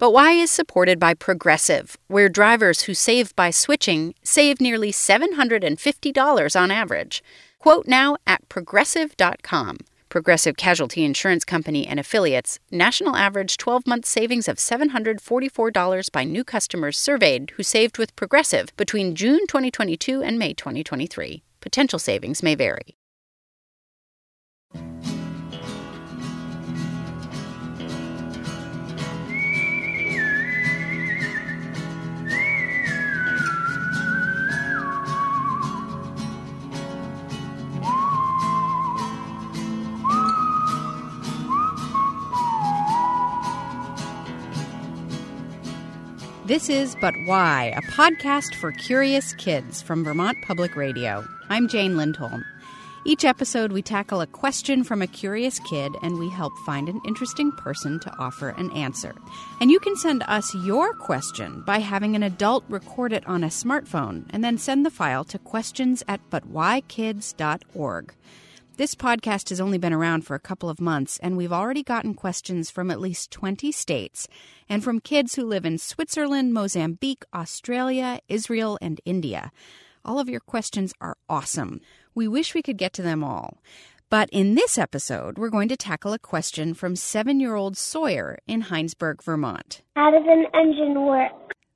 But why is supported by Progressive, where drivers who save by switching save nearly $750 on average. Quote now at progressive.com. Progressive Casualty Insurance Company and affiliates, national average 12 month savings of $744 by new customers surveyed who saved with Progressive between June 2022 and May 2023. Potential savings may vary. This is But Why, a podcast for curious kids from Vermont Public Radio. I'm Jane Lindholm. Each episode, we tackle a question from a curious kid and we help find an interesting person to offer an answer. And you can send us your question by having an adult record it on a smartphone and then send the file to questions at butwhykids.org. This podcast has only been around for a couple of months, and we've already gotten questions from at least 20 states and from kids who live in Switzerland, Mozambique, Australia, Israel, and India. All of your questions are awesome. We wish we could get to them all. But in this episode, we're going to tackle a question from seven year old Sawyer in Hinesburg, Vermont. How does an engine work?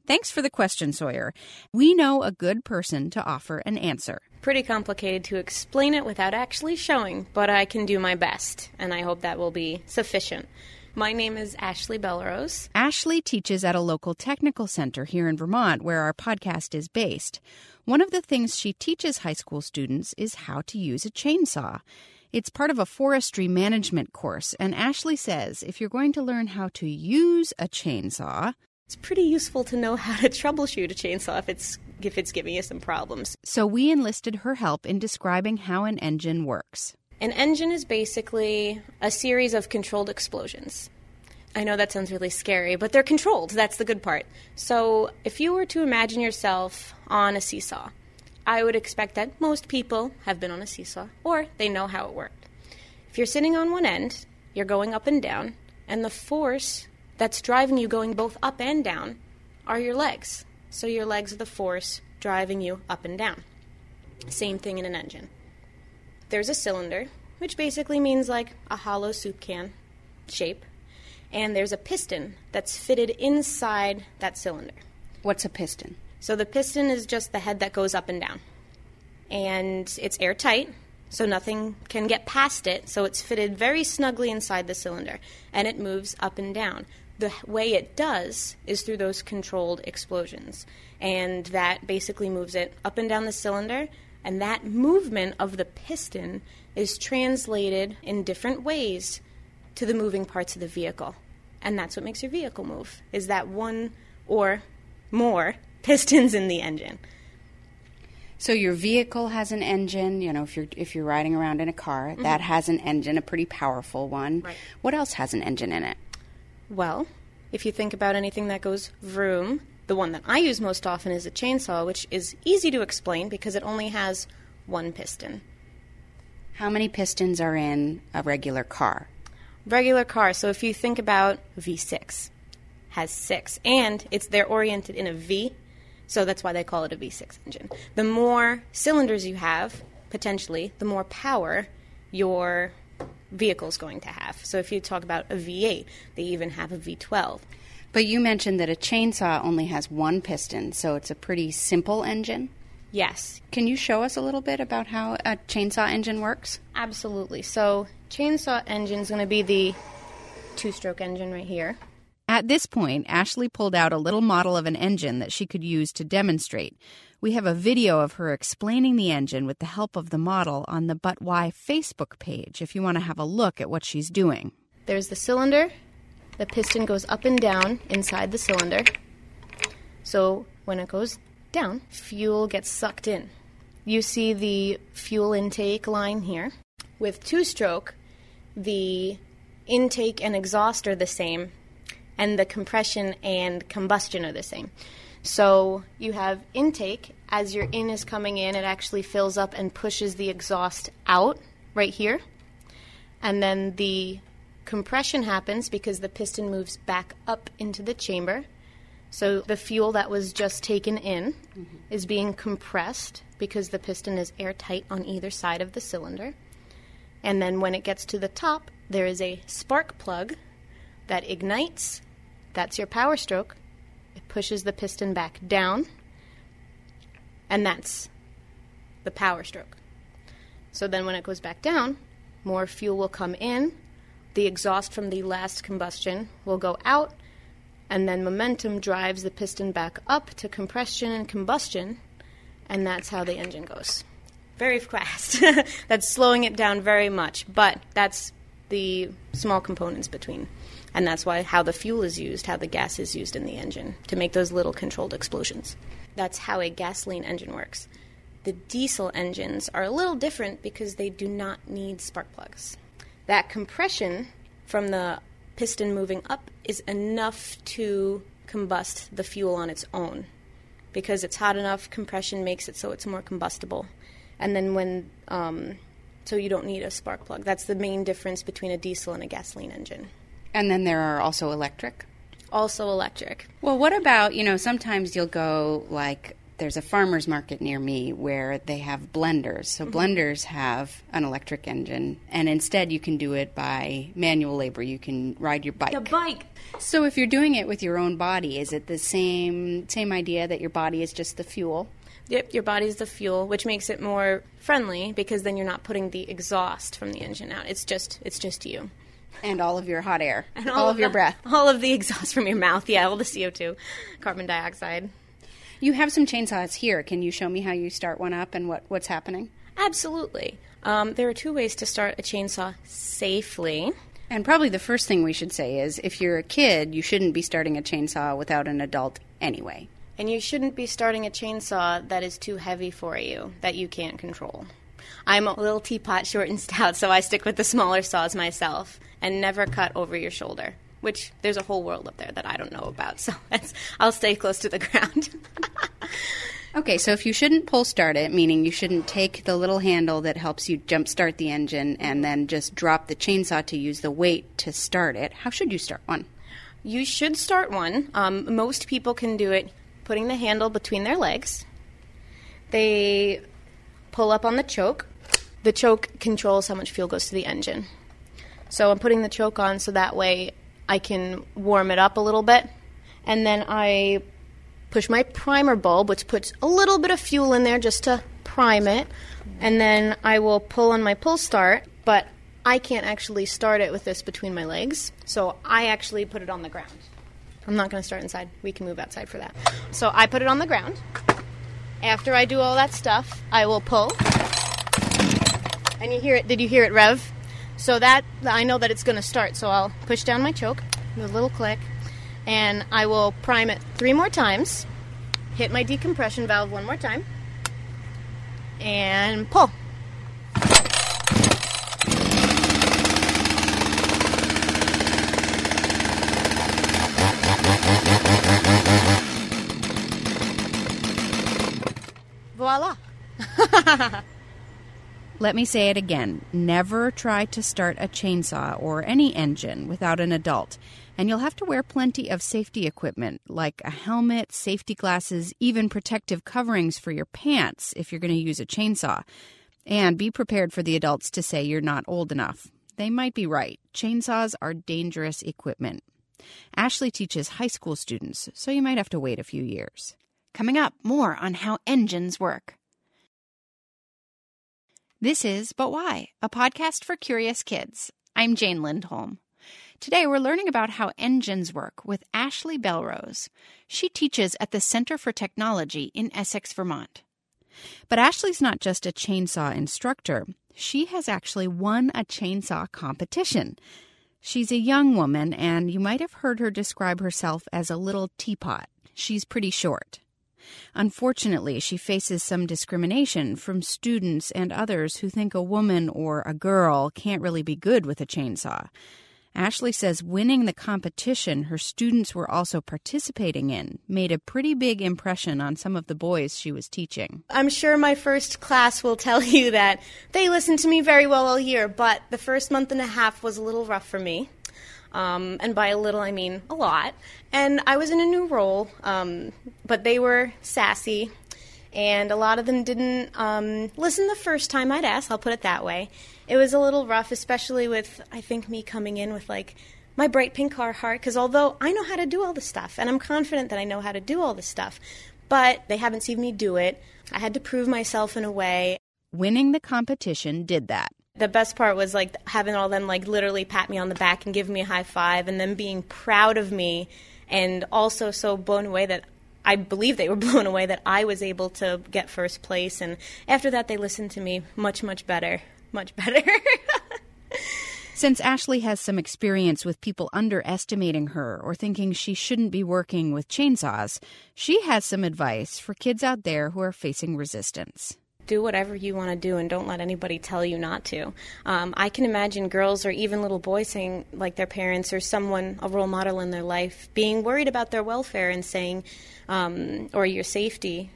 Thanks for the question, Sawyer. We know a good person to offer an answer. Pretty complicated to explain it without actually showing, but I can do my best, and I hope that will be sufficient. My name is Ashley Belrose. Ashley teaches at a local technical center here in Vermont where our podcast is based. One of the things she teaches high school students is how to use a chainsaw. It's part of a forestry management course, and Ashley says if you're going to learn how to use a chainsaw, it's pretty useful to know how to troubleshoot a chainsaw if it's if it's giving you some problems. So we enlisted her help in describing how an engine works. An engine is basically a series of controlled explosions. I know that sounds really scary, but they're controlled. That's the good part. So, if you were to imagine yourself on a seesaw, I would expect that most people have been on a seesaw or they know how it worked. If you're sitting on one end, you're going up and down, and the force that's driving you going both up and down are your legs. So your legs are the force driving you up and down. Same thing in an engine. There's a cylinder, which basically means like a hollow soup can shape, and there's a piston that's fitted inside that cylinder. What's a piston? So the piston is just the head that goes up and down. And it's airtight, so nothing can get past it, so it's fitted very snugly inside the cylinder, and it moves up and down the way it does is through those controlled explosions. And that basically moves it up and down the cylinder. And that movement of the piston is translated in different ways to the moving parts of the vehicle. And that's what makes your vehicle move, is that one or more pistons in the engine. So your vehicle has an engine, you know, if you're if you're riding around in a car, mm-hmm. that has an engine, a pretty powerful one. Right. What else has an engine in it? Well, if you think about anything that goes vroom, the one that I use most often is a chainsaw, which is easy to explain because it only has one piston. How many pistons are in a regular car? Regular car. So if you think about V6, has six, and it's they're oriented in a V, so that's why they call it a V6 engine. The more cylinders you have, potentially, the more power your vehicle is going to have. So if you talk about a V8, they even have a V12. But you mentioned that a chainsaw only has one piston, so it's a pretty simple engine. Yes. Can you show us a little bit about how a chainsaw engine works? Absolutely. So, chainsaw engine is going to be the two stroke engine right here. At this point, Ashley pulled out a little model of an engine that she could use to demonstrate. We have a video of her explaining the engine with the help of the model on the But Why Facebook page if you want to have a look at what she's doing. There's the cylinder. The piston goes up and down inside the cylinder. So when it goes down, fuel gets sucked in. You see the fuel intake line here. With two stroke, the intake and exhaust are the same, and the compression and combustion are the same. So you have intake. As your in is coming in, it actually fills up and pushes the exhaust out right here. And then the Compression happens because the piston moves back up into the chamber. So the fuel that was just taken in mm-hmm. is being compressed because the piston is airtight on either side of the cylinder. And then when it gets to the top, there is a spark plug that ignites. That's your power stroke. It pushes the piston back down. And that's the power stroke. So then when it goes back down, more fuel will come in. The exhaust from the last combustion will go out. And then momentum drives the piston back up to compression and combustion. And that's how the engine goes. Very fast. that's slowing it down very much. But that's the small components between. And that's why how the fuel is used, how the gas is used in the engine to make those little controlled explosions. That's how a gasoline engine works. The diesel engines are a little different because they do not need spark plugs. That compression from the piston moving up is enough to combust the fuel on its own. Because it's hot enough, compression makes it so it's more combustible. And then when, um, so you don't need a spark plug. That's the main difference between a diesel and a gasoline engine. And then there are also electric. Also electric. Well, what about, you know, sometimes you'll go like there's a farmer's market near me where they have blenders. So mm-hmm. blenders have an electric engine, and instead you can do it by manual labor. You can ride your bike. The bike. So if you're doing it with your own body, is it the same same idea that your body is just the fuel? Yep, your body's the fuel, which makes it more friendly because then you're not putting the exhaust from the engine out. It's just it's just you. And all of your hot air. And all, all of, of your breath. All of the exhaust from your mouth, yeah, all the CO2, carbon dioxide. You have some chainsaws here. Can you show me how you start one up and what, what's happening? Absolutely. Um, there are two ways to start a chainsaw safely. And probably the first thing we should say is if you're a kid, you shouldn't be starting a chainsaw without an adult anyway. And you shouldn't be starting a chainsaw that is too heavy for you, that you can't control. I'm a little teapot, short and stout, so I stick with the smaller saws myself and never cut over your shoulder which there's a whole world up there that I don't know about. So I'll stay close to the ground. okay, so if you shouldn't pull start it, meaning you shouldn't take the little handle that helps you jump start the engine and then just drop the chainsaw to use the weight to start it, how should you start one? You should start one. Um, most people can do it putting the handle between their legs. They pull up on the choke. The choke controls how much fuel goes to the engine. So I'm putting the choke on so that way I can warm it up a little bit. And then I push my primer bulb, which puts a little bit of fuel in there just to prime it. And then I will pull on my pull start, but I can't actually start it with this between my legs. So I actually put it on the ground. I'm not going to start inside. We can move outside for that. So I put it on the ground. After I do all that stuff, I will pull. And you hear it. Did you hear it rev? So that I know that it's going to start. So I'll push down my choke with a little click, and I will prime it three more times. Hit my decompression valve one more time, and pull. Let me say it again. Never try to start a chainsaw or any engine without an adult. And you'll have to wear plenty of safety equipment like a helmet, safety glasses, even protective coverings for your pants if you're going to use a chainsaw. And be prepared for the adults to say you're not old enough. They might be right. Chainsaws are dangerous equipment. Ashley teaches high school students, so you might have to wait a few years. Coming up, more on how engines work. This is But Why, a podcast for curious kids. I'm Jane Lindholm. Today we're learning about how engines work with Ashley Belrose. She teaches at the Center for Technology in Essex, Vermont. But Ashley's not just a chainsaw instructor. She has actually won a chainsaw competition. She's a young woman, and you might have heard her describe herself as a little teapot. She's pretty short. Unfortunately, she faces some discrimination from students and others who think a woman or a girl can't really be good with a chainsaw. Ashley says winning the competition her students were also participating in made a pretty big impression on some of the boys she was teaching. I'm sure my first class will tell you that they listened to me very well all year, but the first month and a half was a little rough for me. Um, and by a little, I mean a lot. And I was in a new role, um, but they were sassy, and a lot of them didn't um, listen the first time I'd ask, I'll put it that way it was a little rough, especially with I think me coming in with like my bright pink Carhartt. Because although I know how to do all this stuff, and I'm confident that I know how to do all this stuff, but they haven't seen me do it. I had to prove myself in a way. Winning the competition did that. The best part was like having all them like literally pat me on the back and give me a high five, and them being proud of me, and also so blown away that I believe they were blown away that I was able to get first place. And after that, they listened to me much, much better much better. Since Ashley has some experience with people underestimating her or thinking she shouldn't be working with chainsaws, she has some advice for kids out there who are facing resistance do whatever you want to do and don't let anybody tell you not to. Um, I can imagine girls or even little boys saying, like their parents or someone, a role model in their life, being worried about their welfare and saying, um, or your safety,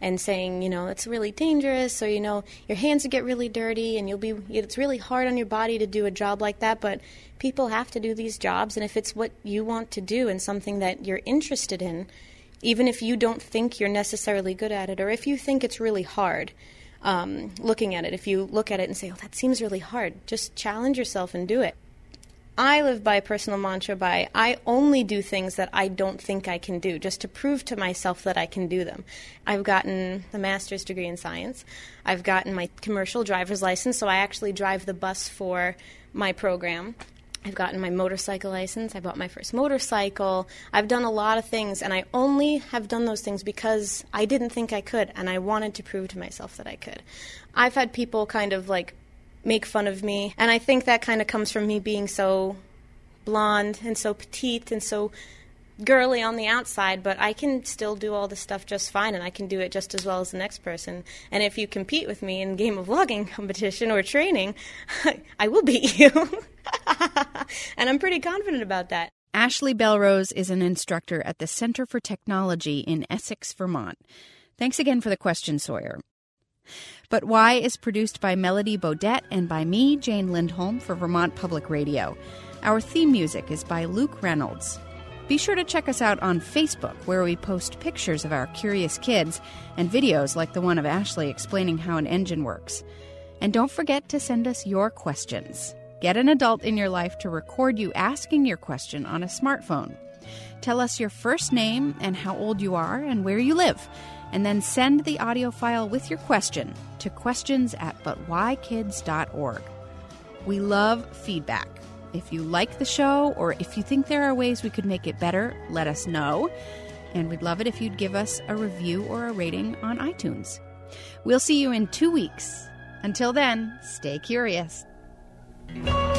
and saying, you know, it's really dangerous, or you know, your hands will get really dirty, and you'll be, it's really hard on your body to do a job like that. But people have to do these jobs, and if it's what you want to do and something that you're interested in, even if you don't think you're necessarily good at it, or if you think it's really hard. Um, looking at it, if you look at it and say, "Oh, that seems really hard," just challenge yourself and do it. I live by a personal mantra by I only do things that I don't think I can do, just to prove to myself that I can do them. I've gotten a master's degree in science. I've gotten my commercial driver's license, so I actually drive the bus for my program. I've gotten my motorcycle license. I bought my first motorcycle. I've done a lot of things, and I only have done those things because I didn't think I could, and I wanted to prove to myself that I could. I've had people kind of like make fun of me. And I think that kind of comes from me being so blonde and so petite and so girly on the outside, but I can still do all this stuff just fine, and I can do it just as well as the next person. And if you compete with me in Game of Logging competition or training, I will beat you. and I'm pretty confident about that. Ashley Belrose is an instructor at the Center for Technology in Essex, Vermont. Thanks again for the question, Sawyer. But Why is produced by Melody Bodette and by me, Jane Lindholm, for Vermont Public Radio. Our theme music is by Luke Reynolds. Be sure to check us out on Facebook, where we post pictures of our curious kids and videos like the one of Ashley explaining how an engine works. And don't forget to send us your questions. Get an adult in your life to record you asking your question on a smartphone. Tell us your first name and how old you are and where you live and then send the audio file with your question to questions at butwhykids.org. We love feedback. If you like the show or if you think there are ways we could make it better, let us know. And we'd love it if you'd give us a review or a rating on iTunes. We'll see you in two weeks. Until then, stay curious. From PRX.